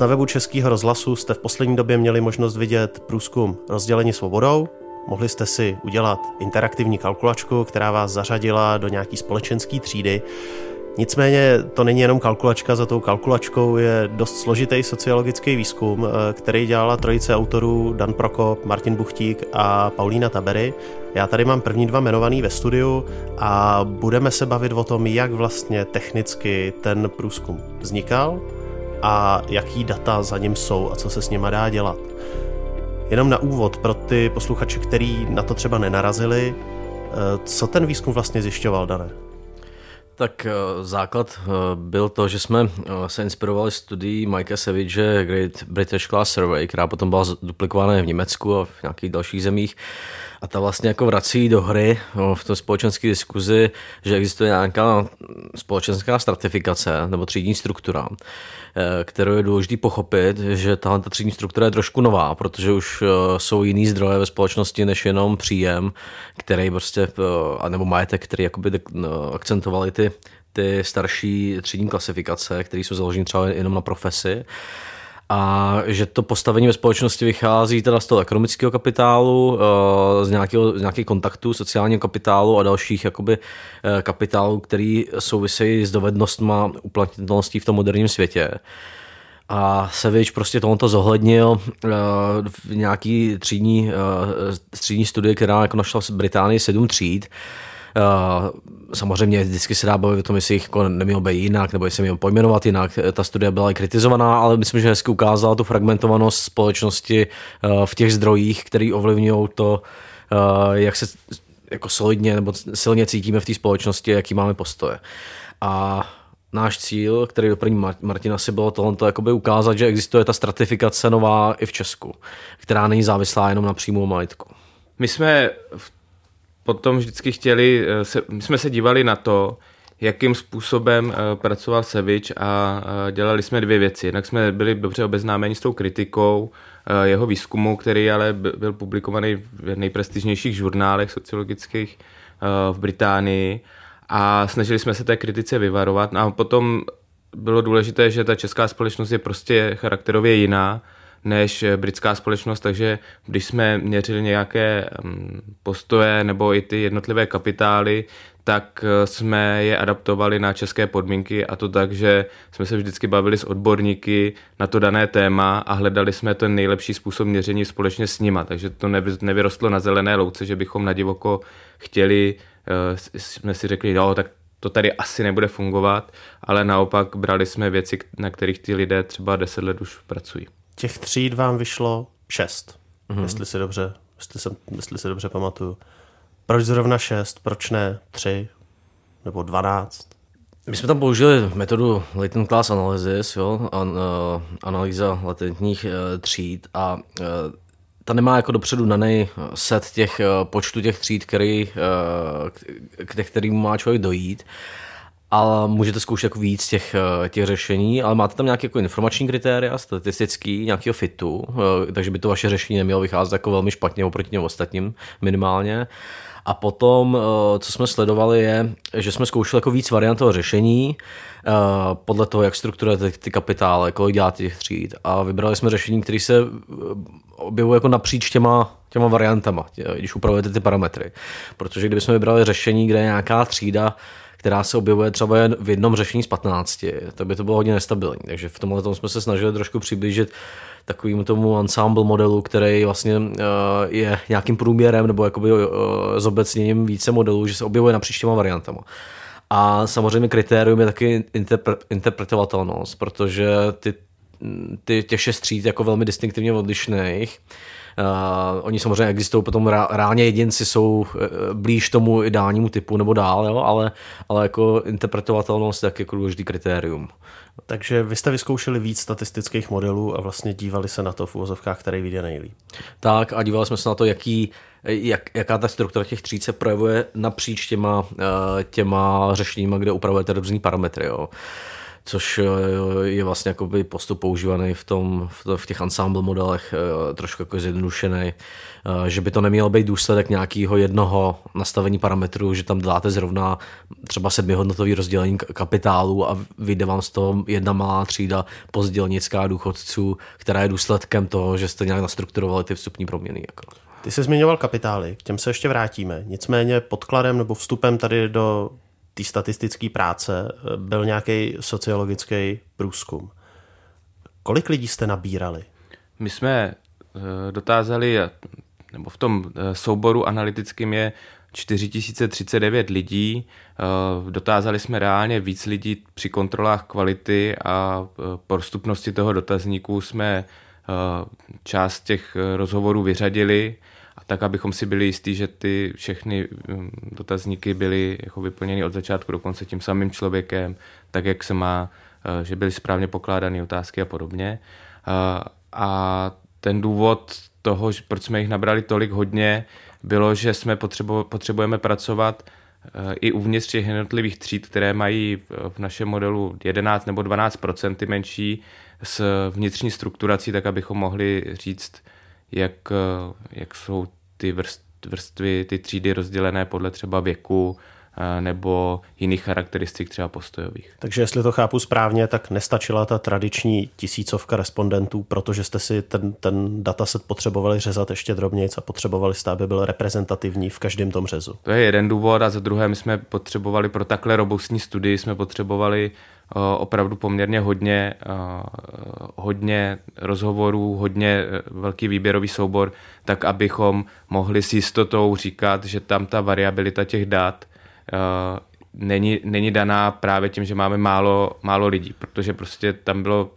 Na webu Českého rozhlasu jste v poslední době měli možnost vidět průzkum rozdělení svobodou. Mohli jste si udělat interaktivní kalkulačku, která vás zařadila do nějaký společenské třídy. Nicméně to není jenom kalkulačka, za tou kalkulačkou je dost složitý sociologický výzkum, eh, který dělala trojice autorů Dan Prokop, Martin Buchtík a Paulína Tabery. Já tady mám první dva jmenovaný ve studiu a budeme se bavit o tom, jak vlastně technicky ten průzkum vznikal a jaký data za ním jsou a co se s nima dá dělat. Jenom na úvod pro ty posluchače, kteří na to třeba nenarazili, eh, co ten výzkum vlastně zjišťoval, Dané? Tak eh, základ eh, byl to, že jsme se inspirovali studií Mikea Savage Great British Class Survey, která potom byla duplikována v Německu a v nějakých dalších zemích. A ta vlastně jako vrací do hry v té společenské diskuzi, že existuje nějaká společenská stratifikace nebo třídní struktura, eh, kterou je důležité pochopit, že tahle ta třídní struktura je trošku nová, protože už eh, jsou jiný zdroje ve společnosti než jenom příjem, který prostě, eh, anebo majetek, který jakoby akcentovali ty ty starší třídní klasifikace, které jsou založeny třeba jenom na profesi a že to postavení ve společnosti vychází teda z toho ekonomického kapitálu, eh, z, nějakého, z nějakých kontaktů, sociálního kapitálu a dalších jakoby eh, kapitálů, který souvisejí s dovednostma uplatnitelností v tom moderním světě. A Savage prostě tohoto zohlednil eh, v nějaký třídní, třídní studie, která jako našla v Británii sedm tříd, samozřejmě vždycky se dá bavit o tom, jestli jich jako nemělo být jinak, nebo jestli měl pojmenovat jinak. Ta studie byla i kritizovaná, ale myslím, že hezky ukázala tu fragmentovanost společnosti eh, v těch zdrojích, které ovlivňují to, eh, jak se jako solidně nebo silně cítíme v té společnosti, jaký máme postoje. A náš cíl, který do první Martina si bylo tohle jakoby ukázat, že existuje ta stratifikace nová i v Česku, která není závislá jenom na příjmu majetku. My jsme v potom vždycky chtěli, eh, se, my jsme se dívali na to, jakým způsobem eh, pracoval Sevič a dělali jsme dvě věci. Jednak jsme byli dobře obeznámeni s tou kritikou eh, jeho výzkumu, který ale byl publikovaný v nejprestižnějších žurnálech sociologických v Británii a snažili jsme se té kritice vyvarovat. No a potom bylo důležité, že ta česká společnost je prostě charakterově jiná než britská společnost, takže když jsme měřili nějaké mm, postoje nebo i ty jednotlivé kapitály, tak eh, jsme je adaptovali na české podmínky a to tak, že jsme se vždycky bavili s odborníky na to dané téma a hledali jsme ten nejlepší způsob měření společně s nima, takže to nevyrostlo na zelené louce, že bychom na divoko chtěli, eh, jsme si řekli, jo, tak to tady asi nebude fungovat, ale naopak brali jsme věci, na kterých ty lidé třeba deset let už pracují těch tříd vám vyšlo šest, mm-hmm. jestli si dobře, jestli, jsem, jestli si dobře pamatuju. Proč zrovna šest, proč ne tři nebo dvanáct? My jsme tam použili metodu latent class analysis, jo, an, uh, analýza latentních uh, tříd a uh, ta nemá jako dopředu daný set těch uh, počtu těch tříd, který, uh, k, k kterým má člověk dojít. Uh, ale můžete zkoušet jako víc těch, eh, těch řešení, ale máte tam nějaké jako informační kritéria, statistický, nějakého fitu, eh, takže by to vaše řešení nemělo vycházet jako velmi špatně oproti těm ostatním minimálně. A potom, eh, co jsme sledovali, je, že jsme zkoušeli jako víc variant toho řešení, podle toho, jak strukturujete ty kapitály, kolik děláte těch tříd. A vybrali jsme řešení, které se objevuje jako napříč těma, těma variantama, když upravujete ty parametry. Protože kdybychom vybrali řešení, kde je nějaká třída, která se objevuje třeba jen v jednom řešení z 15, tak by to bylo hodně nestabilní. Takže v tomhle tom jsme se snažili trošku přiblížit takovým tomu ensemble modelu, který vlastně uh, je nějakým průměrem nebo jakoby uh, zobecněním více modelů, že se objevuje napříč těma variantama. A samozřejmě kritérium je taky interpre- interpretovatelnost, protože ty, ty těch šest tříd jako velmi distinktivně odlišných Uh, oni samozřejmě existují, potom reálně jedinci jsou uh, blíž tomu ideálnímu typu nebo dál, jo, ale, ale jako interpretovatelnost je jako důležitý kritérium. Takže vy jste vyzkoušeli víc statistických modelů a vlastně dívali se na to v úvozovkách, který vyjde nejlíp. Tak a dívali jsme se na to, jaký, jak, jaká ta struktura těch tříd se projevuje napříč těma, těma řešeníma, kde upravujete různý parametry. Jo. Což je vlastně jakoby postup používaný v, tom, v těch ensemble modelech, trošku jako zjednodušený, že by to nemělo být důsledek nějakého jednoho nastavení parametrů, že tam dáte zrovna třeba sedmihodnotový rozdělení kapitálu a vyjde vám z toho jedna malá třída pozdělnická důchodců, která je důsledkem toho, že jste nějak nastrukturovali ty vstupní proměny. Jako. Ty jsi zmiňoval kapitály, k těm se ještě vrátíme. Nicméně podkladem nebo vstupem tady do té statistické práce eh, byl nějaký sociologický průzkum. Kolik lidí jste nabírali? My jsme eh, dotázali, nebo v tom eh, souboru analytickým je 4039 lidí. Dotázali jsme reálně víc lidí při kontrolách kvality a prostupnosti toho dotazníku jsme část těch rozhovorů vyřadili tak abychom si byli jistí, že ty všechny um, dotazníky byly jako vyplněny od začátku do konce tím samým člověkem, tak jak se má, uh, že byly správně pokládány otázky a podobně. Uh, a ten důvod toho, proč jsme jich nabrali tolik hodně, bylo, že jsme potřebo, potřebujeme pracovat uh, i uvnitř těch jednotlivých tříd, které mají v našem modelu 11 nebo 12 ty menší s vnitřní strukturací, tak abychom mohli říct, jak, jak jsou ty vrstvy, ty třídy rozdělené podle třeba věku eh, nebo jiných charakteristik třeba postojových. Takže jestli to chápu správně, tak nestačila ta tradiční tisícovka respondentů, protože jste si ten, ten dataset potřebovali řezat ještě drobněji a potřebovali jste, aby byl reprezentativní v každém tom řezu. To je jeden důvod a za druhé my jsme potřebovali pro takhle robustní studii, jsme potřebovali opravdu poměrně hodně, hodně rozhovorů, hodně e, velký výběrový soubor, tak abychom mohli s jistotou říkat, že tam ta variabilita těch dat není, není daná právě tím, že máme málo, málo lidí, protože prostě tam bylo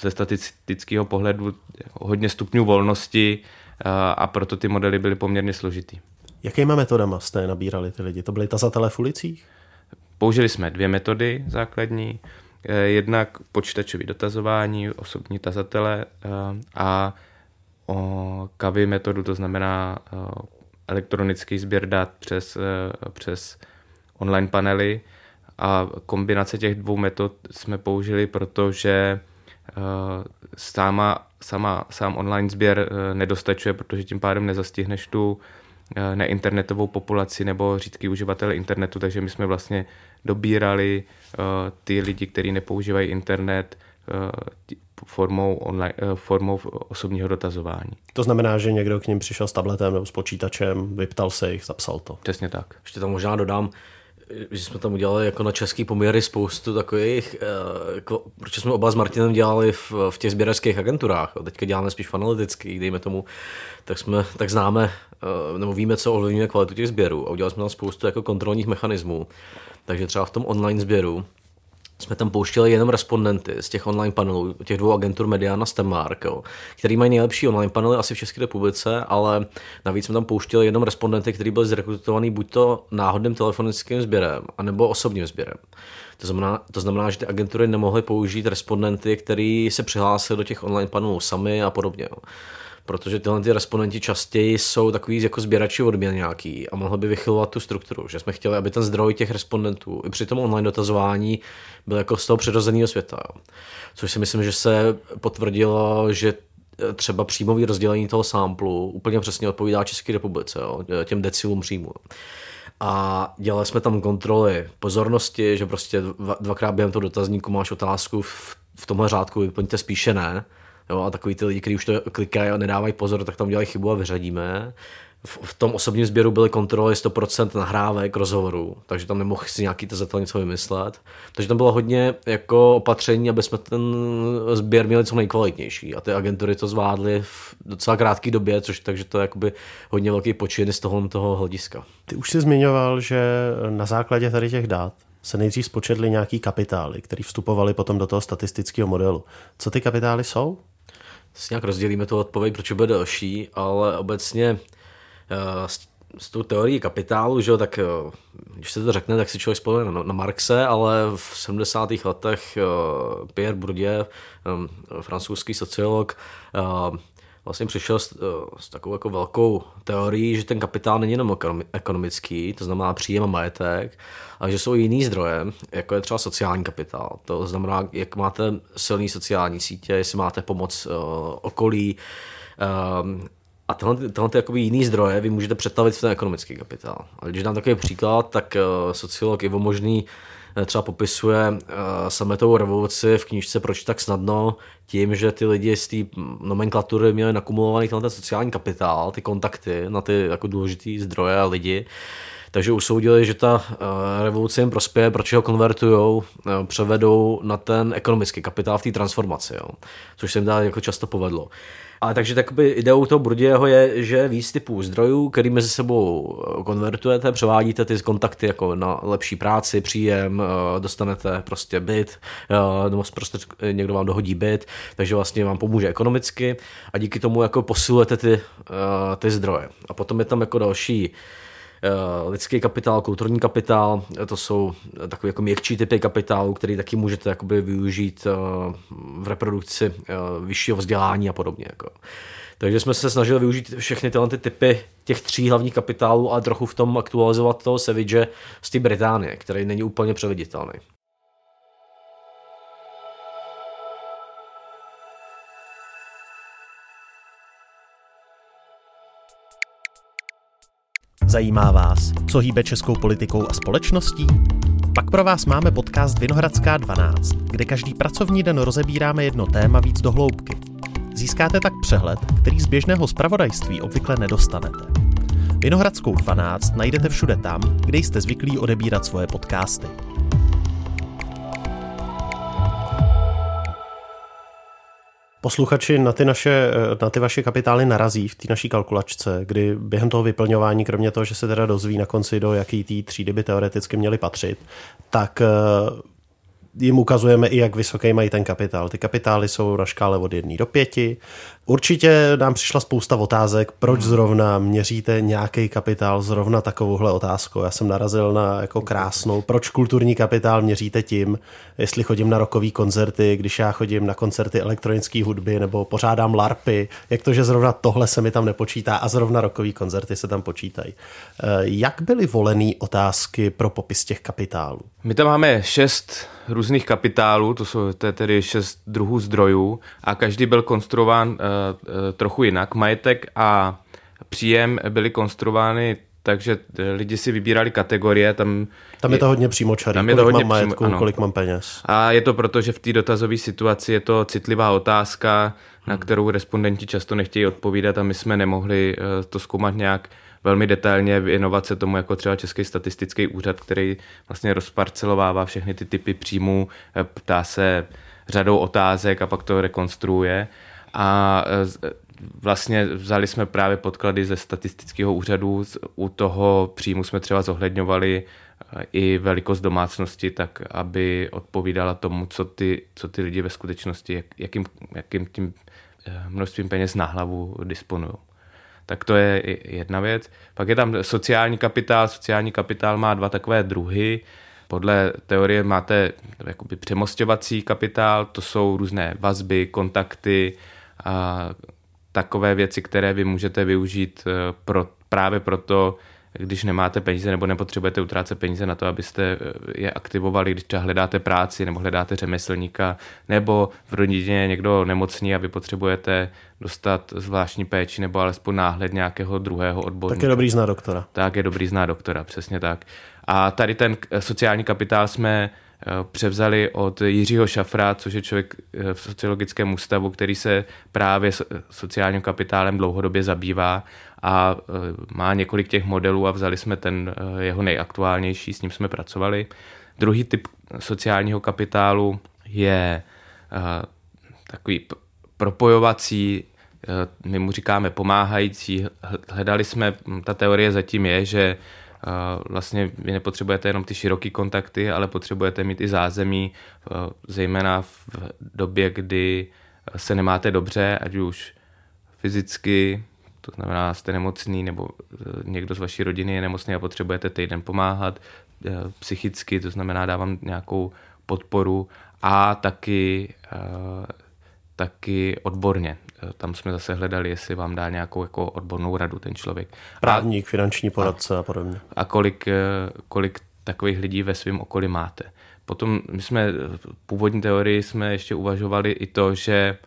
ze statistického pohledu hodně stupňů volnosti a proto ty modely byly poměrně složitý. Jakýma metodama jste nabírali ty lidi? To byly tazatele v ulicích? Použili jsme dvě metody základní, eh, jednak počítačové dotazování, osobní tazatele eh, a kavy metodu, to znamená eh, elektronický sběr dat přes, přes online panely. A kombinace těch dvou metod jsme použili, protože sama, sama, sám online sběr nedostačuje, protože tím pádem nezastihneš tu neinternetovou populaci nebo řídký uživatel internetu, takže my jsme vlastně dobírali uh, ty lidi, kteří nepoužívají internet uh, formou, online, formou osobního dotazování. To znamená, že někdo k ním přišel s tabletem nebo s počítačem, vyptal se jich, zapsal to. Přesně tak. Ještě tam možná dodám, že jsme tam udělali jako na český poměry spoustu takových, jako, proč jsme oba s Martinem dělali v, v těch sběračských agenturách, a teďka děláme spíš v analytických, dejme tomu, tak jsme, tak známe, nebo víme, co ovlivňuje kvalitu těch sběrů a udělali jsme tam spoustu jako kontrolních mechanismů. Takže třeba v tom online sběru jsme tam pouštěli jenom respondenty z těch online panelů, těch dvou agentur Mediana Stemmark, jo, který mají nejlepší online panely asi v České republice, ale navíc jsme tam pouštěli jenom respondenty, který byli zrekrutovaný buď to náhodným telefonickým sběrem, anebo osobním sběrem. To znamená, to znamená, že ty agentury nemohly použít respondenty, který se přihlásili do těch online panelů sami a podobně. Jo protože tyhle ty respondenti častěji jsou takový jako sběrači odměn nějaký a mohli by vychylovat tu strukturu, že jsme chtěli, aby ten zdroj těch respondentů i při tom online dotazování byl jako z toho přirozeného světa. Jo. Což si myslím, že se potvrdilo, že třeba příjmový rozdělení toho samplu úplně přesně odpovídá České republice, jo, těm decilům příjmu. A dělali jsme tam kontroly pozornosti, že prostě dvakrát během toho dotazníku máš otázku v, v tomhle řádku, vyplňte spíše ne Jo, a takový ty lidi, kteří už to klikají a nedávají pozor, tak tam dělají chybu a vyřadíme. V, v tom osobním sběru byly kontroly 100% nahrávek rozhovoru, takže tam nemohl si nějaký tazatel něco vymyslet. Takže tam bylo hodně jako opatření, aby jsme ten sběr měli co nejkvalitnější. A ty agentury to zvládly v docela krátké době, což takže to je jakoby hodně velký počin z toho, toho hlediska. Ty už jsi zmiňoval, že na základě tady těch dat se nejdřív spočetly nějaký kapitály, které vstupovaly potom do toho statistického modelu. Co ty kapitály jsou? Si nějak rozdělíme tu odpověď, proč bude delší, ale obecně eh, s, s tou teorií kapitálu, že, tak eh, když se to řekne, tak si člověk vzpomene na, na Marxe, ale v 70. letech eh, Pierre Bourdieu, francouzský sociolog, vlastně přišel s, s takovou jako velkou teorií, že ten kapitál není jenom ekonomický, to znamená příjem a majetek, ale že jsou jiný zdroje, jako je třeba sociální kapitál. To znamená, jak máte silný sociální sítě, jestli máte pomoc uh, okolí, um, a tyhle, tyhle jakoby jiný zdroje vy můžete přetavit v ten ekonomický kapitál. A když dám takový příklad, tak uh, sociolog Ivo Možný uh, třeba popisuje uh, sametovou revoluci v knížce Proč tak snadno tím, že ty lidi z té nomenklatury měli nakumulovaný ten sociální kapitál, ty kontakty na ty jako důležitý zdroje a lidi, takže usoudili, že ta revoluce jim prospěje, proč ho konvertují, převedou na ten ekonomický kapitál v té transformaci, jo. což se jim dá jako často povedlo. Ale takže takoby ideou toho Brudieho je, že víc typů zdrojů, který mezi sebou eh, konvertujete, převádíte ty kontakty jako na lepší práci, příjem, eh, dostanete prostě byt, eh, nebo prostě někdo vám dohodí byt, takže vlastně vám pomůže ekonomicky a díky tomu jako posilujete ty, ty zdroje. A potom je tam jako další Eh, lidský kapitál, kulturní kapitál, to jsou takové jako měkčí typy kapitálu, který taky můžete jakoby využít eh, v reprodukci eh, vyššího vzdělání a podobně. Jako. Takže jsme se snažili využít všechny tyhle typy těch tří hlavních kapitálů a trochu v tom aktualizovat toho Savage z té Británie, který není úplně převeditelný. Zajímá vás, co hýbe českou politikou a společností? Pak pro vás máme podcast Vinohradská 12, kde každý pracovní den rozebíráme jedno téma víc do hloubky. Získáte tak přehled, který z běžného zpravodajství obvykle nedostanete. Vinohradskou 12 najdete všude tam, kde jste zvyklí odebírat svoje podcasty. Posluchači na ty, naše, na ty vaše kapitály narazí v té naší kalkulačce, kdy během toho vyplňování, kromě toho, že se teda dozví na konci, do jaký té třídy by teoreticky měly patřit, tak jim ukazujeme i, jak vysoký mají ten kapitál. Ty kapitály jsou na škále od 1 do 5. Určitě nám přišla spousta otázek, proč zrovna měříte nějaký kapitál zrovna takovouhle otázkou. Já jsem narazil na jako krásnou, proč kulturní kapitál měříte tím, jestli chodím na rokový koncerty, když já chodím na koncerty elektronické hudby nebo pořádám larpy, jak to, že zrovna tohle se mi tam nepočítá a zrovna rokový koncerty se tam počítají. Eh, jak byly volené otázky pro popis těch kapitálů? My tam máme šest různých kapitálů, to jsou to je tedy šest druhů zdrojů a každý byl konstruován uh, trochu jinak. Majetek a příjem byly konstruovány takže lidi si vybírali kategorie. Tam, tam je to hodně přímočarý, tam je kolik to hodně mám majetku, přímo, kolik mám peněz. A je to proto, že v té dotazové situaci je to citlivá otázka, na hmm. kterou respondenti často nechtějí odpovídat a my jsme nemohli to zkoumat nějak velmi detailně věnovat se tomu jako třeba Český statistický úřad, který vlastně rozparcelovává všechny ty typy příjmů, eh, ptá se řadou otázek a pak to rekonstruuje. A eh, vlastně vzali jsme právě podklady ze statistického úřadu, u toho příjmu jsme třeba zohledňovali eh, i velikost domácnosti, tak aby odpovídala tomu, co ty, co ty lidi ve skutečnosti, jakým, jakým tím množstvím peněz na hlavu disponují tak to je jedna věc. Pak je tam sociální kapitál. Sociální kapitál má dva takové druhy. Podle teorie máte jakoby přemostěvací kapitál, to jsou různé vazby, kontakty a takové věci, které vy můžete využít eh, pro, právě proto, když nemáte peníze nebo nepotřebujete utrácet peníze na to, abyste eh, je aktivovali, když třeba hledáte práci nebo hledáte řemeslníka, nebo v rodině je někdo nemocný a vy potřebujete dostat zvláštní péči nebo alespoň náhled nějakého druhého odborníka. Tak je dobrý zná doktora. Tak je dobrý zná doktora, přesně tak. A tady ten sociální kapitál jsme převzali od Jiřího Šafra, což je člověk eh, v sociologickém ústavu, který se právě sociálním kapitálem dlouhodobě zabývá a e, má několik těch modelů a vzali jsme ten jeho nejaktuálnější, s ním jsme pracovali. Druhý typ sociálního kapitálu je takový propojovací, my mu říkáme pomáhající. Hledali jsme, ta teorie zatím je, že vlastně vy nepotřebujete jenom ty široké kontakty, ale potřebujete mít i zázemí, zejména v době, kdy se nemáte dobře, ať už fyzicky, to znamená, jste nemocný nebo eh, někdo z vaší rodiny je nemocný a potřebujete týden pomáhat eh, psychicky, to znamená, dávám nějakou podporu a taky, taky odborně. Tam jsme zase hledali, jestli vám dá nějakou jako odbornou radu ten člověk. Právník, a, finanční poradce a, a podobně. A kolik, kolik takových lidí ve svém okolí máte. Potom my jsme v původní teorii jsme ještě uvažovali i to, že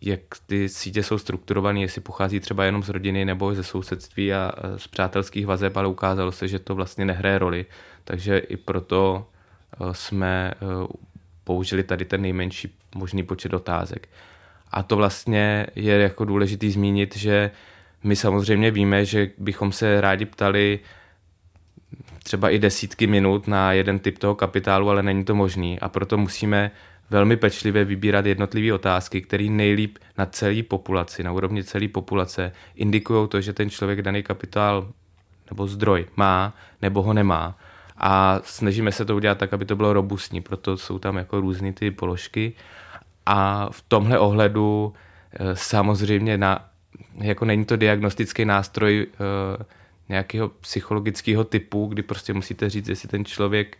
jak ty sítě jsou strukturované, jestli pochází třeba jenom z rodiny nebo ze sousedství a z přátelských vazeb, ale ukázalo se, že to vlastně nehraje roli. Takže i proto jsme použili tady ten nejmenší možný počet otázek. A to vlastně je jako důležitý zmínit, že my samozřejmě víme, že bychom se rádi ptali třeba i desítky minut na jeden typ toho kapitálu, ale není to možný a proto musíme velmi pečlivě vybírat jednotlivé otázky, které nejlíp na celé populaci, na úrovni celé populace indikují to, že ten člověk daný kapitál nebo zdroj má nebo ho nemá. A snažíme se to udělat tak, aby to bylo robustní, proto jsou tam jako různé ty položky. A v tomhle ohledu eh, samozřejmě na, jako není to diagnostický nástroj eh, nějakého psychologického typu, kdy prostě musíte říct, jestli ten člověk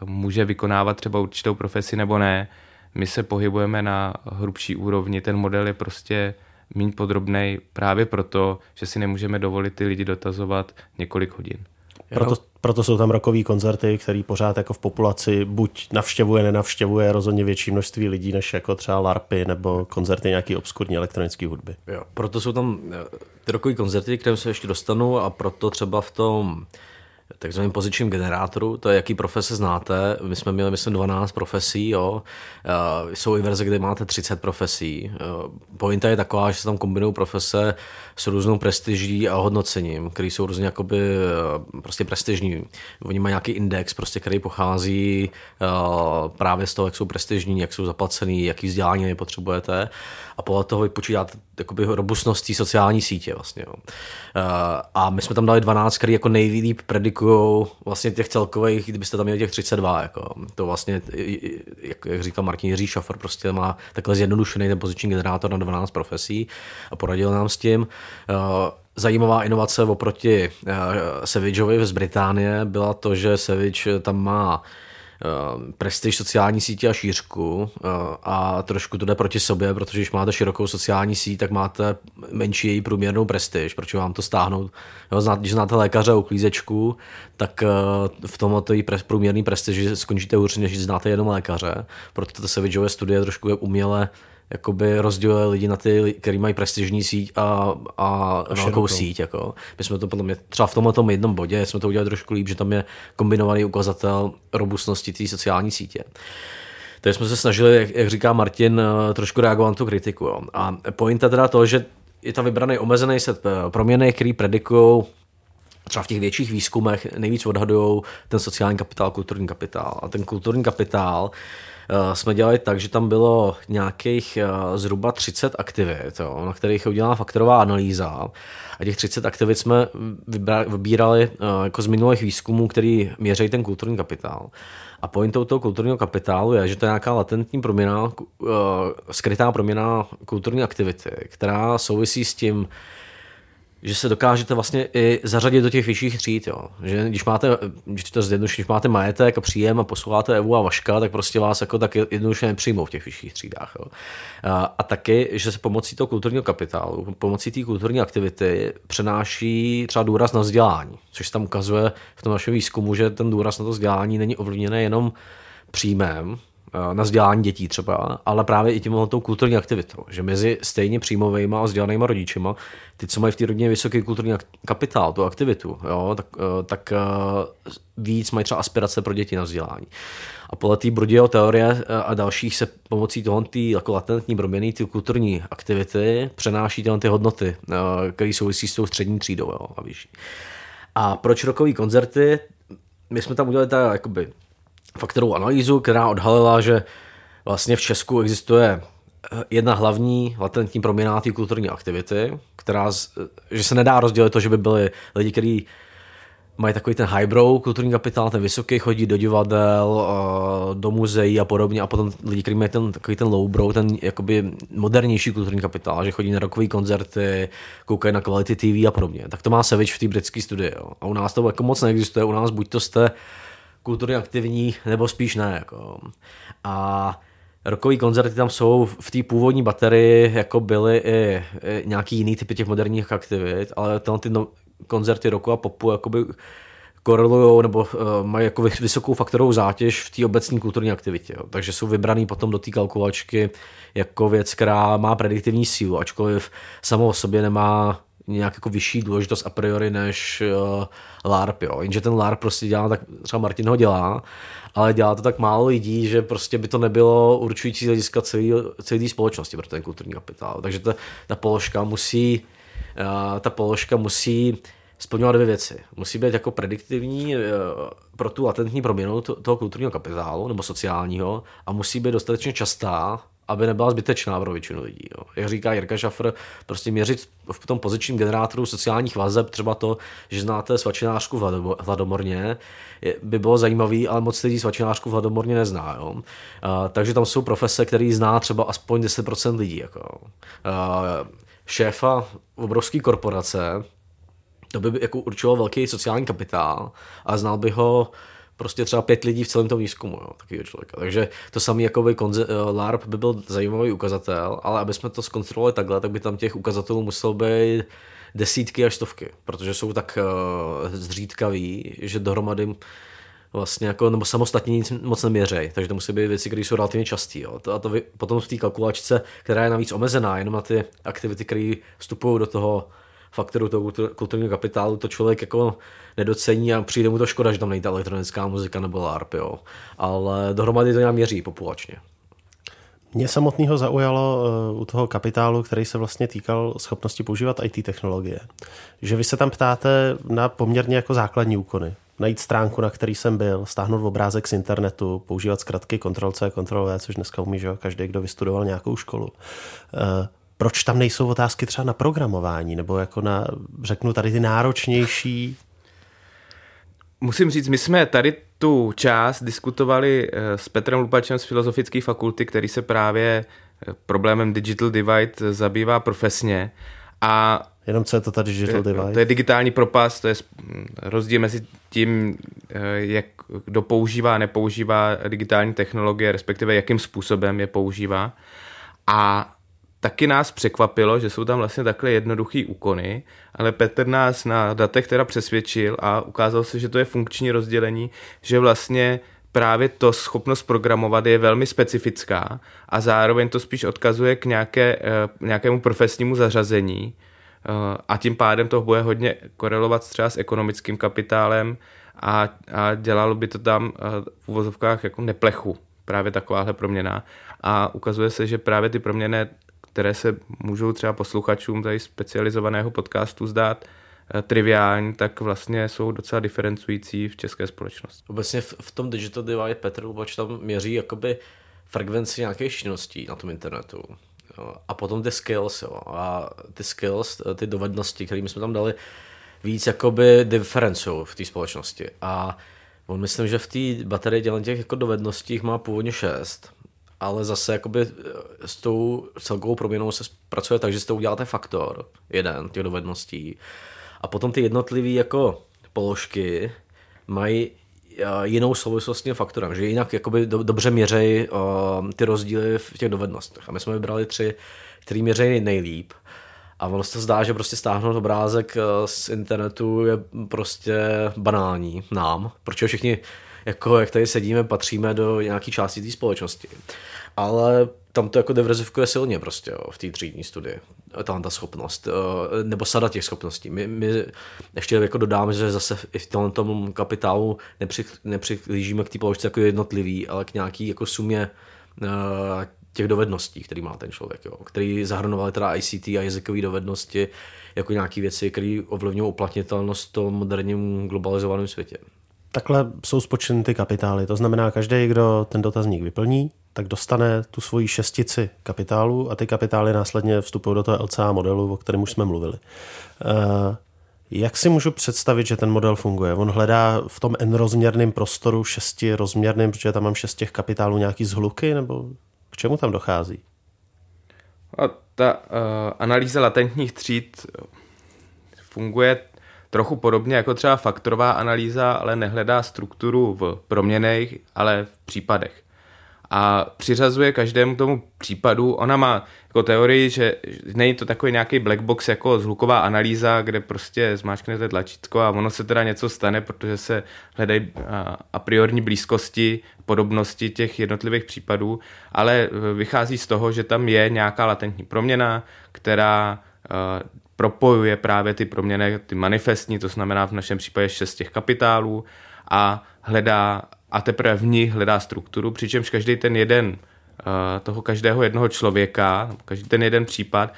uh, může vykonávat třeba určitou profesi nebo ne. My se pohybujeme na hrubší úrovni, ten model je prostě méně podrobný právě proto, že si nemůžeme dovolit ty lidi dotazovat několik hodin. Proto, proto jsou tam rokový koncerty, který pořád jako v populaci buď navštěvuje, nenavštěvuje rozhodně větší množství lidí, než jako třeba LARPy nebo koncerty nějaký obskurní elektronické hudby. Jo, proto jsou tam eh, ty rokový koncerty, kterým se ještě dostanu a proto třeba v tom takzvaným pozičním generátoru, to je jaký profese znáte. My jsme měli, myslím, 12 profesí, jo. Uh, jsou i verze, kde máte 30 profesí. Uh, pointa je taková, že se tam kombinují profese s různou prestiží a hodnocením, které jsou různě jakoby uh, prostě prestižní. Oni mají nějaký index, prostě, který pochází právě z toho, jak jsou prestižní, jak jsou zaplacený, jaký vzdělání potřebujete a podle toho vypočítáte jakoby robustnost té sociální sítě vlastně. Jo. A my jsme tam dali 12, který jako nejlíp predikují vlastně těch celkových, kdybyste tam měli těch 32. Jako. To vlastně, jak, jak říkal Martin Jiří Šafor, prostě má takhle zjednodušený ten poziční generátor na 12 profesí a poradil nám s tím. Zajímavá inovace oproti Savageovi z Británie byla to, že Savage tam má Eh, prestiž sociální sítě a šířku eh, a trošku to jde proti sobě, protože když máte širokou sociální síť, tak máte menší její průměrnou prestiž, protože vám to stáhnout. Jo, když znáte lékaře uklízečku, tak eh, v tom to průměrný prestiž skončíte hůř, než znáte jenom lékaře. Proto to se vidžové studie trošku uměle jakoby rozděluje lidi na ty, kteří mají prestižní síť a, a, a velkou síť. Jako. My jsme to podle mě třeba v tomhle tom jednom bodě jsme to udělali trošku líp, že tam je kombinovaný ukazatel robustnosti té sociální sítě. Takže jsme se snažili, jak, jak říká Martin, eh, trošku reagovat na tu kritiku. Jo. A pointa teda to, že je tam vybraný omezený set eh, proměny, který predikují třeba v těch větších výzkumech nejvíc odhadují ten sociální kapitál, kulturní kapitál. A ten kulturní kapitál Eh, jsme dělali tak, že tam bylo nějakých eh, zhruba 30 aktivit, jo, na kterých je udělána faktorová analýza. A těch 30 aktivit jsme vybírali eh, jako z minulých výzkumů, který měří ten kulturní kapitál. A pointou toho kulturního kapitálu je, že to je nějaká latentní proměna, skrytá proměna kulturní aktivity, která souvisí s tím, že se dokážete vlastně i zařadit do těch vyšších tříd. Jo. Že když máte, když to když máte majetek a příjem a posloucháte Evu a Vaška, tak prostě vás jako tak jednoduše nepřijmou v těch vyšších třídách. Jo. A, a taky, že se pomocí toho kulturního kapitálu, pomocí té kulturní aktivity přenáší třeba důraz na vzdělání, což se tam ukazuje v tom našem výzkumu, že ten důraz na to vzdělání není ovlivněný jenom příjmem, na vzdělání dětí třeba, ale právě i tím tou kulturní aktivitou, že mezi stejně příjmovými a vzdělanými rodičima, ty, co mají v té rodině vysoký kulturní kapitál, tu aktivitu, jo, tak, eh, tak eh, víc mají třeba aspirace pro děti na vzdělání. A podle té Bruděho teorie a dalších se pomocí toho ty jako latentní proměny, ty kulturní aktivity přenáší ty hodnoty, které souvisí s tou střední třídou jo, a vyšší. A proč rokový koncerty? My jsme tam udělali ta, jakoby, faktorovou analýzu, která odhalila, že vlastně v Česku existuje eh, jedna hlavní latentní proměna té kulturní aktivity, která, eh, že se nedá rozdělit to, že by byli lidi, kteří mají takový ten highbrow kulturní kapitál, ten vysoký, chodí do divadel, eh, do muzeí a podobně, a potom lidi, kteří mají ten, takový ten lowbrow, ten jakoby modernější kulturní kapitál, že chodí na rokové koncerty, koukají na quality TV a podobně. Tak to má Savage v té britské studii. Jo. A u nás to jako moc neexistuje, u nás buď to jste kulturně aktivní, nebo spíš ne. Jako. A rokový koncerty tam jsou v té původní baterii, jako byly i, i nějaký jiný typy těch moderních aktivit, ale tam ty no, koncerty roku a popu jakoby korelují nebo uh, mají jako vysokou faktorovou zátěž v té obecní kulturní aktivitě. Jo. Takže jsou vybraný potom do té kalkulačky jako věc, která má prediktivní sílu, ačkoliv samo o sobě nemá nějak jako vyšší důležitost a priori než uh, LARP, jo. Jenže ten LARP prostě dělá, tak třeba Martin ho dělá, ale dělá to tak málo lidí, že prostě by to nebylo určující hlediska celé společnosti pro ten kulturní kapitál. Takže ta, ta položka musí uh, ta položka musí splňovat dvě věci. Musí být jako prediktivní uh, pro tu latentní proměnu toho kulturního kapitálu nebo sociálního a musí být dostatečně častá, aby nebyla zbytečná pro většinu lidí. Jo. Jak říká Jirka Šafr, prostě měřit v tom pozičním generátoru sociálních vazeb třeba to, že znáte svačinářku v Hladomorně, by bylo zajímavý, ale moc lidí svačinářku v Hladomorně nezná. Jo. Uh, takže tam jsou profese, který zná třeba aspoň 10% lidí. Jako. Uh, šéfa obrovské korporace, to by jako určilo velký sociální kapitál a znal by ho prostě třeba pět lidí v celém tom výzkumu, jo, takového člověka. Takže to samý jako by konze- eh, LARP by byl zajímavý ukazatel, ale aby jsme to zkontrolovali takhle, tak by tam těch ukazatelů muselo být desítky až stovky, protože jsou tak uh, zřídkaví, že dohromady vlastně jako, nebo samostatně nic moc neměřej, takže to musí být věci, které jsou relativně časté. A to vy, potom v té kalkulačce, která je navíc omezená jenom na ty aktivity, které vstupují do toho faktoru toho kulturního kapitálu, to člověk jako nedocení a přijde mu to škoda, že tam nejde elektronická muzika nebo LARP, jo. Ale dohromady to nějak měří populačně. Mě samotného zaujalo uh, u toho kapitálu, který se vlastně týkal schopnosti používat IT technologie, že vy se tam ptáte na poměrně jako základní úkony. Najít stránku, na který jsem byl, stáhnout obrázek z internetu, používat zkratky Ctrl-C, Ctrl-V, což dneska umí že? každý, kdo vystudoval nějakou školu. Proč tam nejsou otázky třeba na programování, nebo jako na, řeknu tady ty náročnější Musím říct, my jsme tady tu část diskutovali eh, s Petrem Lupačem z Filozofické fakulty, který se právě eh, problémem Digital Divide zabývá profesně. A Jenom co je to ta Digital Divide? To je digitální propast, to je rozdíl mezi tím, eh, jak kdo používá a nepoužívá digitální technologie, respektive jakým způsobem je používá. A taky nás překvapilo, že jsou tam vlastně takhle jednoduchý úkony, ale Petr nás na datech teda přesvědčil a ukázalo se, že to je funkční rozdělení, že vlastně právě to schopnost programovat je velmi specifická a zároveň to spíš odkazuje k nějaké, eh, nějakému profesnímu zařazení eh, a tím pádem to bude hodně korelovat třeba s ekonomickým kapitálem a, a dělalo by to tam eh, v uvozovkách jako neplechu právě takováhle proměna. A ukazuje se, že právě ty proměny které se můžou třeba posluchačům tady specializovaného podcastu zdát eh, triviální, tak vlastně jsou docela diferencující v české společnosti. Obecně v, tom Digital Divide Petr Lubač tam měří jakoby frekvenci nějakých činností na tom internetu. A potom ty skills. Jo. A ty skills, ty dovednosti, které jsme tam dali, víc jakoby diferencují v té společnosti. A on myslím, že v té baterii těch jako dovedností má původně šest ale zase jakoby eh, s tou celkovou proměnou se pracuje tak, že s tou uděláte faktor, jeden těch dovedností, a potom ty jednotlivé jako položky mají eh, jinou souvislost s tím faktorem, že jinak jakoby do, dobře měřej uh, ty rozdíly v těch dovednostech. A my jsme vybrali tři, který měřejí nejlíp. A ono se zdá, že prostě stáhnout obrázek z internetu je prostě banální nám, protože všichni jako jak tady sedíme, patříme do nějaké části té společnosti. Ale tam to jako diverzifikuje silně prostě jo, v té třídní studii. Tam ta schopnost, eh, nebo sada těch schopností. My, my ještě jako dodáme, že zase i v tom, tom kapitálu nepři, nepřihlížíme k té položce jako jednotlivý, ale k nějaký jako sumě eh, těch dovedností, který má ten člověk, jo, který zahrnoval teda ICT a jazykové dovednosti jako nějaké věci, které ovlivňují uplatnitelnost v tom moderním globalizovaném světě. Takhle jsou spočeny ty kapitály. To znamená, každý, kdo ten dotazník vyplní, tak dostane tu svoji šestici kapitálu a ty kapitály následně vstupují do toho LCA modelu, o kterém už jsme mluvili. Eh, jak si můžu představit, že ten model funguje? On hledá v tom n-rozměrném prostoru šesti rozměrným, protože tam mám šest těch kapitálů nějaký zhluky, nebo k čemu tam dochází? A ta uh, analýza latentních tříd funguje trochu podobně jako třeba faktorová analýza, ale nehledá strukturu v proměnech, ale v případech. a přiřazuje každému tomu případu. Ona má jako teorii, že není to takový nějaký black box jako zhluková analýza, kde prostě zmáčknete tlačítko a ono se teda něco stane, protože se hledají a priorní blízkosti, podobnosti těch jednotlivých případů, ale e, vychází z toho, že tam je nějaká latentní proměna, která e, propojuje právě ty proměny, ty manifestní, to znamená v našem případě šest těch kapitálů a hledá a teprve v nich hledá strukturu, přičemž každý ten jeden eh, toho každého jednoho člověka, každý ten jeden případ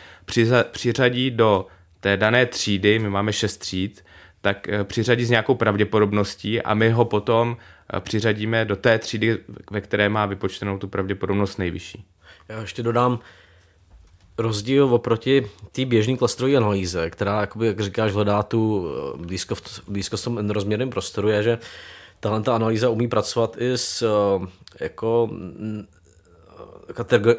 přiřadí do té dané třídy, my máme šest tříd, tak eh, přiřadí s nějakou pravděpodobností a my ho potom eh, přiřadíme do té třídy, ve které má vypočtenou tu pravděpodobnost nejvyšší. Já ještě dodám, rozdíl oproti té běžné klastrové analýze, která, jakoby, jak říkáš, hledá tu blízkost, blízkost v tom prostoru, je, že tahle ta analýza umí pracovat i s eh, jako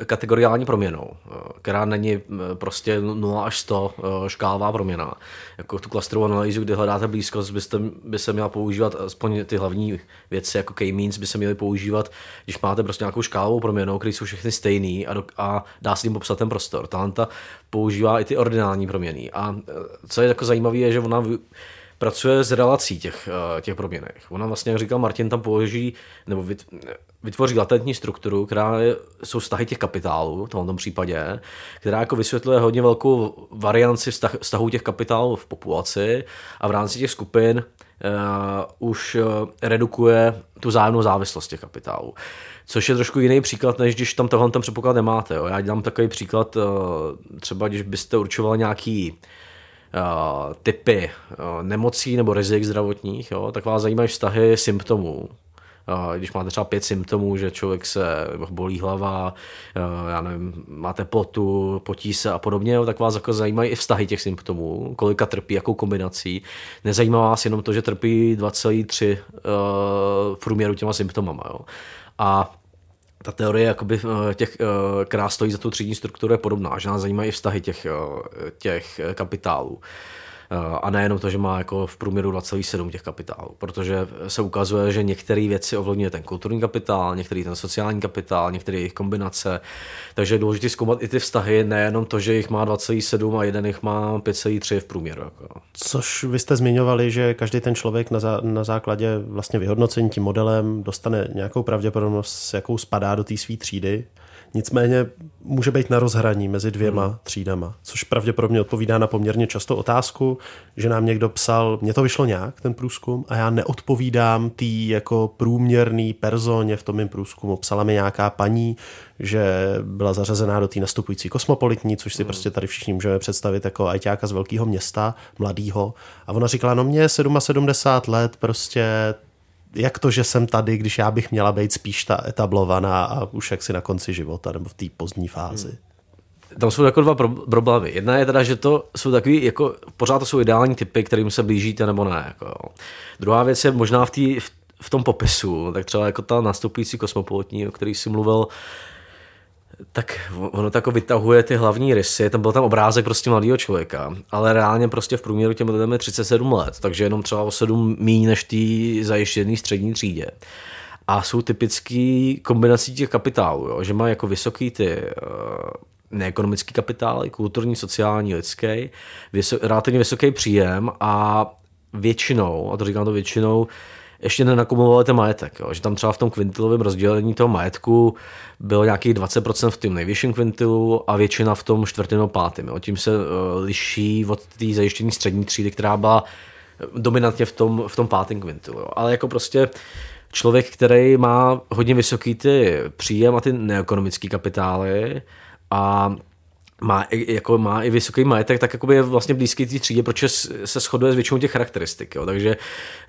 kategoriální proměnou, eh, která není eh, prostě 0 až 100 škálová proměna. Jako tu klastrovou analýzu, kdy hledáte blízkost, byste, by se měla používat, aspoň ty hlavní věci jako K-means by se měly používat, když máte prostě nějakou škálovou proměnou, které jsou všechny stejný a, do, a dá se tím popsat ten prostor. Talenta používá i ty ordinální proměny. A co je jako zajímavé, je, že ona pracuje s relací těch, eh, těch proměnek. Ona vlastně, jak říkal Martin, tam položí nebo vytvoří latentní strukturu, která jsou vztahy těch kapitálů, v tomto případě, která jako vysvětluje hodně velkou varianci vztah, vztahů těch kapitálů v populaci a v rámci těch skupin uh, už uh, redukuje tu zájemnou závislost těch kapitálů. Což je trošku jiný příklad, než když tam tohle ten předpoklad nemáte. Jo. Já dám takový příklad, uh, třeba když byste určoval nějaký typy nemocí nebo rizik zdravotních, jo, tak vás zajímají vztahy symptomů. Když máte třeba pět symptomů, že člověk se bolí hlava, já nevím, má teplotu, potí se a podobně, tak vás jako zajímají i vztahy těch symptomů, kolika trpí, jakou kombinací. Nezajímá vás jenom to, že trpí 2,3 uh, v průměru těma symptomama. Jo. A ta teorie jakoby, eh, těch, eh, která stojí za tu třídní strukturu je podobná, že nás zajímají vztahy těch, eh, těch kapitálů. Eh, a nejenom to, že má jako v průměru 2,7 těch kapitálů, protože se ukazuje, že některé věci ovlivňuje ten kulturní kapitál, některý ten sociální kapitál, některé jejich kombinace, takže je důležité zkoumat i ty vztahy, nejenom to, že jich má 2,7 a jeden jich má 5,3 v průměru. Jako. Což vy jste zmiňovali, že každý ten člověk na, zá, na základě vlastně vyhodnocení tím modelem dostane nějakou pravděpodobnost, jakou spadá do té své třídy. Nicméně může být na rozhraní mezi dvěma hmm. třídama, což pravděpodobně odpovídá na poměrně často otázku, že nám někdo psal, mně to vyšlo nějak, ten průzkum, a já neodpovídám tý jako průměrný personě v tom mém průzkumu. Psala mi nějaká paní, že byla zařazená do té nastupující kosmopolitní, což si hmm. prostě tady všichni můžeme představit jako ajťáka z velkého města, mladýho. A ona říkala, no mě 77 let, prostě jak to, že jsem tady, když já bych měla být spíš ta etablovaná a už jaksi na konci života nebo v té pozdní fázi. Hmm. Tam jsou jako dva problémy. Jedna je teda, že to jsou takový, jako pořád to jsou ideální typy, kterým se blížíte nebo ne. Jako. Druhá věc je možná v, tý, v, v tom popisu, tak třeba jako ta nastupující kosmopolitní, o který jsi mluvil, tak ono to jako vytahuje ty hlavní rysy, tam byl tam obrázek prostě mladého člověka, ale reálně prostě v průměru těm lidem je 37 let, takže jenom třeba o 7 méně než tý zajištěný střední třídě. A jsou typický kombinací těch kapitálů, jo? že mají jako vysoký ty uh, neekonomický kapitál, kulturní, sociální, lidský, vysok, relativně vysoký příjem a většinou, a to říkám to většinou, ještě nenakumulovali ten majetek. Jo. Že tam třeba v tom kvintilovém rozdělení toho majetku bylo nějakých 20% v tom nejvyšším kvintilu a většina v tom čtvrtém nebo pátém. Jo. Tím se uh, liší od té zajištění střední třídy, která byla dominantně v tom, v tom pátém kvintilu. Jo. Ale jako prostě člověk, který má hodně vysoký ty příjem a ty neekonomické kapitály a má, jako má i vysoký majetek, tak jakoby je vlastně blízký té třídě, protože se shoduje s většinou těch charakteristik. Jo. Takže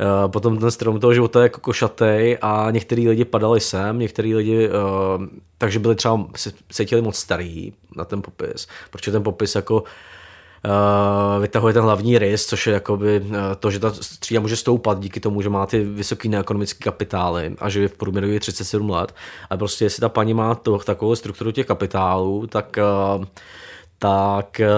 uh, potom ten strom toho života je jako košatej a některý lidi padali sem, některý lidi, uh, takže byli třeba, se cítili moc starý na ten popis, protože ten popis jako Uh, vytahuje ten hlavní rys, což je jakoby to, že ta třída může stoupat díky tomu, že má ty vysoký neekonomické kapitály a že je v průměru je 37 let. A prostě jestli ta paní má to, takovou strukturu těch kapitálů, tak uh, tak eh,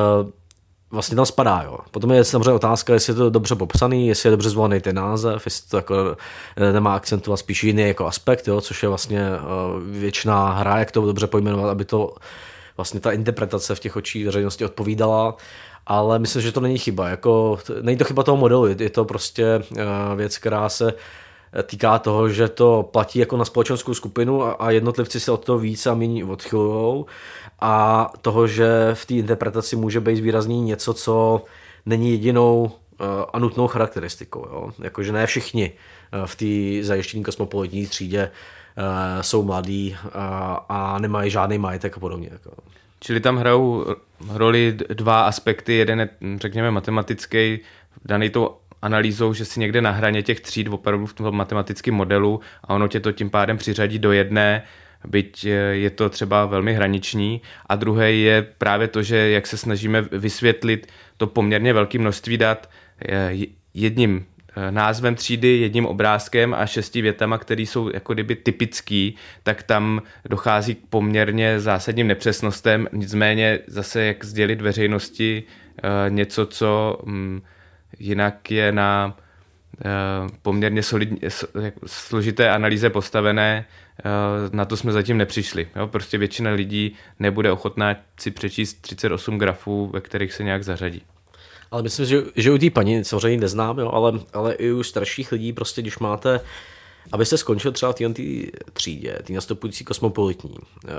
vlastně tam spadá. Jo. Potom je samozřejmě otázka, jestli je to dobře popsaný, jestli je dobře zvolený ten název, jestli to jako eh, nemá akcentovat spíš jiný jako aspekt, jo, což je vlastně uh, většiná hra, jak to dobře pojmenovat, aby to vlastně ta interpretace v těch očích veřejnosti odpovídala. Ale myslím, že to není chyba. Jako, není to chyba toho modelu, je to prostě věc, která se týká toho, že to platí jako na společenskou skupinu a, jednotlivci se od toho víc a méně odchylují a toho, že v té interpretaci může být výrazný něco, co není jedinou uh, a nutnou charakteristikou. Jo? Jakože ne všichni uh, v té zajištění kosmopolitní třídě uh, jsou mladí a, a nemají žádný majetek a podobně. Jako. Čili tam hrajou roli dva aspekty. Jeden je, řekněme, matematický, daný tou analýzou, že si někde na hraně těch tříd opravdu v tom matematickém modelu a ono tě to tím pádem přiřadí do jedné, byť eh, je to třeba velmi hraniční. A druhé je právě to, že jak se snažíme vysvětlit to poměrně velké množství dat eh, jedním eh, názvem třídy, jedním obrázkem a šesti větama, které jsou jako kdyby typický, tak tam dochází k poměrně zásadním nepřesnostem. Nicméně zase jak sdělit veřejnosti něco, co mm, jinak je na poměrně solidní, složité analýze postavené, Eh, na to jsme zatím nepřišli. Jo? Prostě většina lidí nebude ochotná si přečíst 38 grafů, ve kterých se nějak zařadí. Ale myslím, že, že u té paní samozřejmě neznám, jo, ale, ale i u starších lidí, prostě když máte, abyste skončil třeba v té třídě, ty nastupující kosmopolitní, eh,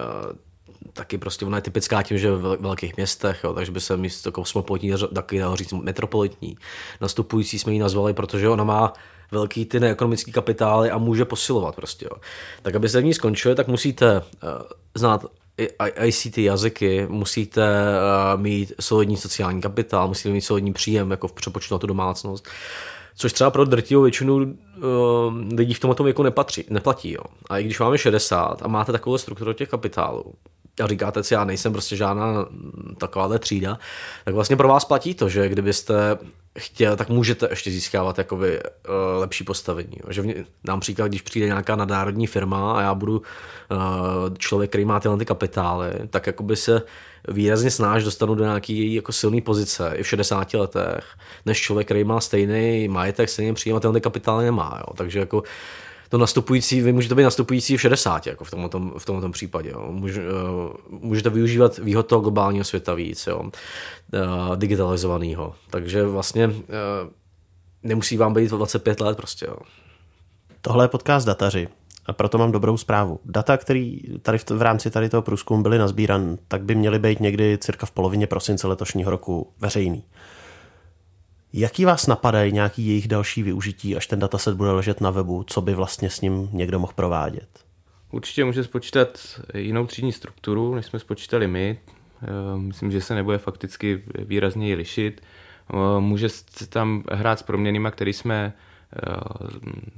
taky prostě ona je typická tím, že v velkých městech, jo, takže by se místo kosmopolitní taky dalo říct metropolitní. Nastupující jsme ji nazvali, protože ona má velký ty neekonomický kapitály a může posilovat prostě. Jo. Tak aby se v ní skončili, tak musíte uh, znát ICT jazyky, musíte uh, mít solidní sociální kapitál, musíte mít solidní příjem jako v přepočtu na tu domácnost. Což třeba pro drtivou většinu uh, lidí v tomto věku nepatří, neplatí. Jo. A i když máme 60 a máte takovou strukturu těch kapitálů, a říkáte si, já nejsem prostě žádná takováhle třída, tak vlastně pro vás platí to, že kdybyste chtěl, tak můžete ještě získávat jakoby, uh, lepší postavení. Že v, například, když přijde nějaká nadnárodní firma a já budu uh, člověk, který má tyhle ty kapitály, tak jakoby se výrazně snáž dostanu do nějaký jako silný pozice i v 60 letech, než člověk, který má stejný majetek, stejný příjem a tyhle kapitály nemá. Jo. Takže jako to nastupující, vy můžete být nastupující v 60, jako v tomto, v tomto případě. Jo. Můž, uh, můžete využívat výhod toho globálního světa víc, jo. Uh, digitalizovaného. Takže vlastně uh, nemusí vám být 25 let prostě. Jo. Tohle je podcast Dataři. A proto mám dobrou zprávu. Data, které tady v, v rámci tady toho průzkumu byly nazbíran, tak by měly být někdy cirka v polovině prosince letošního roku veřejný. Jaký vás napadají nějaký jejich další využití, až ten dataset bude ležet na webu, co by vlastně s ním někdo mohl provádět? Určitě může spočítat jinou třídní strukturu, než jsme spočítali my. Eh, myslím, že se nebude fakticky výrazně lišit. Eh, může se tam hrát s proměnými, který jsme, eh,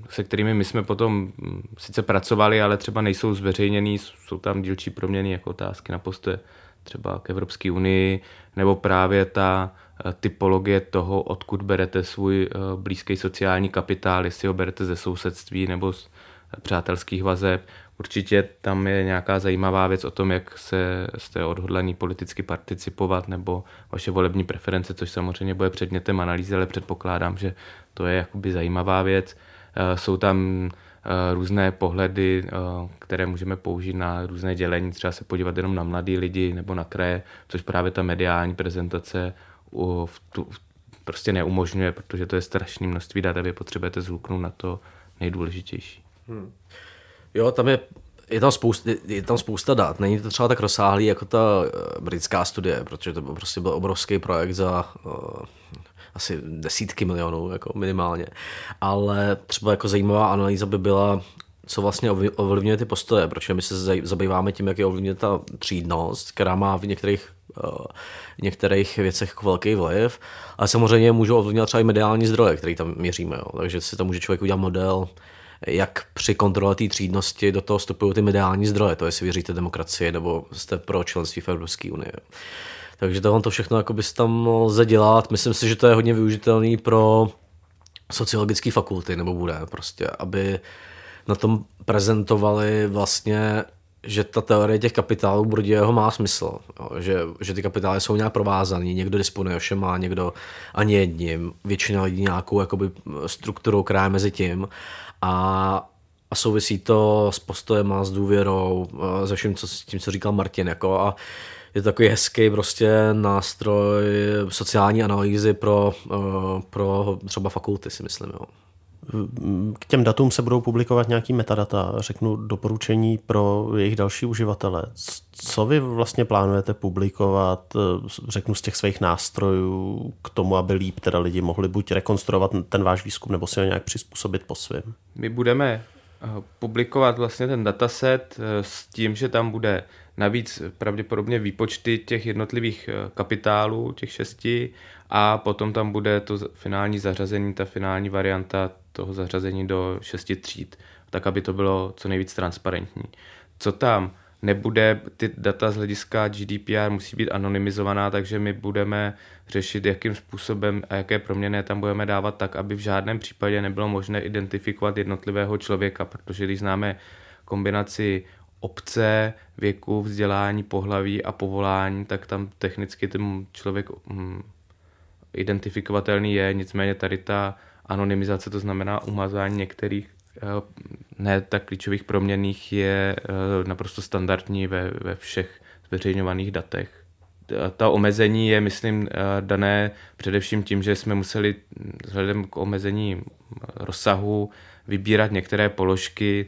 se kterými my jsme potom hm, sice pracovali, ale třeba nejsou zveřejněný, jsou tam dílčí proměny jako otázky na poste třeba k Evropské unii, nebo právě ta typologie toho, odkud berete svůj eh, blízký sociální kapitál, jestli ho berete ze sousedství nebo z eh, přátelských vazeb. Určitě tam je nějaká zajímavá věc o tom, jak se jste odhodlaný politicky participovat nebo vaše volební preference, což samozřejmě bude předmětem analýzy, ale předpokládám, že to je jakoby zajímavá věc. Jsou tam různé pohledy, které můžeme použít na různé dělení, třeba se podívat jenom na mladý lidi nebo na kraje, což právě ta mediální prezentace v tu, prostě neumožňuje, protože to je strašné množství dat a vy potřebujete zhluknout na to nejdůležitější. Hmm. Jo, tam je je tam, spousta, je tam spousta dat. Není to třeba tak rozsáhlý jako ta eh, britská studie, protože to prostě byl obrovský projekt za uh, asi desítky milionů jako minimálně. Ale třeba jako zajímavá analýza by byla, co vlastně ovlivňuje ty postoje, protože my se zabýváme tím, jak je ovlivňuje ta třídnost, která má v některých v některých věcech jako velký vliv, ale samozřejmě můžou ovlivňovat třeba i mediální zdroje, který tam měříme. Jo. Takže si tam může člověk udělat model, jak při kontrole té třídnosti do toho vstupují ty mediální zdroje, to jestli věříte demokracii nebo jste pro členství v Evropské unii. Takže tohle to všechno jako by se tam lze dělat. Myslím si, že to je hodně využitelný pro sociologické fakulty, nebo bude prostě, aby na tom prezentovali vlastně že ta teorie těch kapitálů Bourdieuho má smysl, jo, že, že ty kapitály jsou nějak provázaný, někdo disponuje všema, někdo ani jedním, většina lidí nějakou jakoby, strukturou, která je mezi tím a, a souvisí to s postojem a s důvěrou, se vším, co, s tím, co říkal Martin, jako a je to takový hezký prostě nástroj sociální analýzy pro, pro třeba fakulty, si myslím. Jo. K těm datům se budou publikovat nějaký metadata, řeknu doporučení pro jejich další uživatele. Co vy vlastně plánujete publikovat, řeknu z těch svých nástrojů k tomu, aby líp teda lidi mohli buď rekonstruovat ten váš výzkum, nebo si ho nějak přizpůsobit po svém? My budeme eh, publikovat vlastně ten dataset eh, s tím, že tam bude navíc pravděpodobně výpočty těch jednotlivých eh, kapitálů, těch šesti, a potom tam bude to finální zařazení, ta finální varianta toho zařazení do šesti tříd, tak aby to bylo co nejvíc transparentní. Co tam nebude, ty data z hlediska GDPR musí být anonymizovaná, takže my budeme řešit, jakým způsobem a jaké proměny tam budeme dávat tak, aby v žádném případě nebylo možné identifikovat jednotlivého člověka, protože když známe kombinaci obce, věku, vzdělání, pohlaví a povolání, tak tam technicky ten člověk hm, identifikovatelný je, nicméně tady ta anonymizace, to znamená umazání některých eh, ne tak klíčových proměných je eh, naprosto standardní ve, ve všech zveřejňovaných datech. Ta omezení je, myslím, eh, dané především tím, že jsme museli vzhledem k omezení rozsahu vybírat některé položky,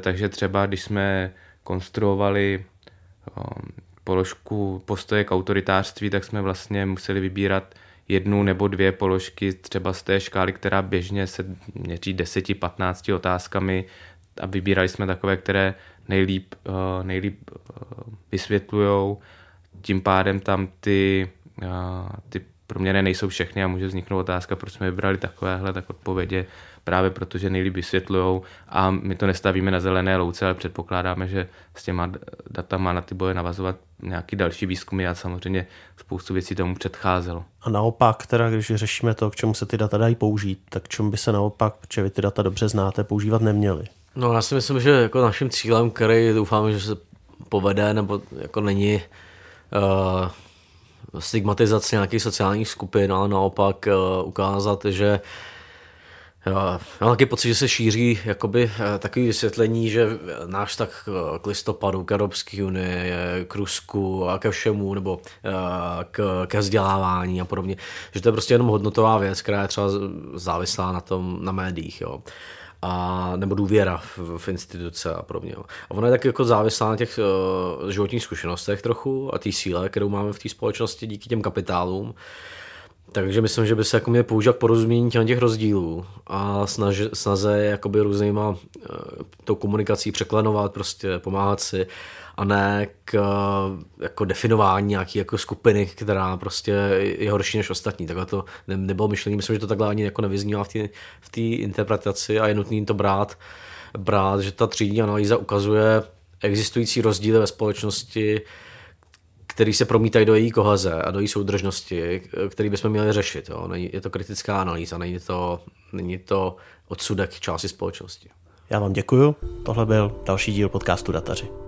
takže třeba když jsme konstruovali položku postoje k autoritářství, tak jsme vlastně museli vybírat jednu nebo dvě položky třeba z té škály, která běžně se měří 10-15 otázkami a vybírali jsme takové, které nejlíp, uh, nejlíp uh, vysvětlují. Tím pádem tam ty, uh, ty proměny nejsou všechny a může vzniknout otázka, proč jsme vybrali takovéhle, tak odpovědě právě protože nejlíp vysvětlují a my to nestavíme na zelené louce, ale předpokládáme, že s těma datama na ty bude navazovat nějaký další výzkumy a samozřejmě spoustu věcí tomu předcházelo. A naopak, teda, když řešíme to, k čemu se ty data dají použít, tak čemu by se naopak, protože vy ty data dobře znáte, používat neměli? No já si myslím, že jako naším cílem, který doufám, že se povede, nebo jako není uh, stigmatizace nějakých sociálních skupin, ale naopak uh, ukázat, že uh, já mám taky pocit, že se šíří jakoby eh, takový vysvětlení, že náš tak eh, k listopadu, k Evropské unii, k Rusku a ke všemu, nebo eh, k, ke vzdělávání a podobně, že to je prostě jenom hodnotová věc, která je třeba závislá na tom, na médiích, jo. A, nebo důvěra v, v instituce a podobně. A ono je tak jako závislá na těch uh, životních zkušenostech trochu a té síle, kterou máme v té společnosti díky těm kapitálům. Takže myslím, že by se jako měl použít porozumění těch rozdílů a snaž, snaze jakoby různýma uh, tou komunikací překlenovat, prostě pomáhat si a ne k jako definování nějaký jako skupiny, která prostě je horší než ostatní. Takhle to ne, nebylo myšlení, myslím, že to takhle ani jako nevyznívá v té v interpretaci a je nutné to brát, brát, že ta třídní analýza ukazuje existující rozdíly ve společnosti, který se promítají do její koheze a do její soudržnosti, který bychom měli řešit. Jo. Je to kritická analýza, není to, není to odsudek části společnosti. Já vám děkuju. Tohle byl další díl podcastu Dataři.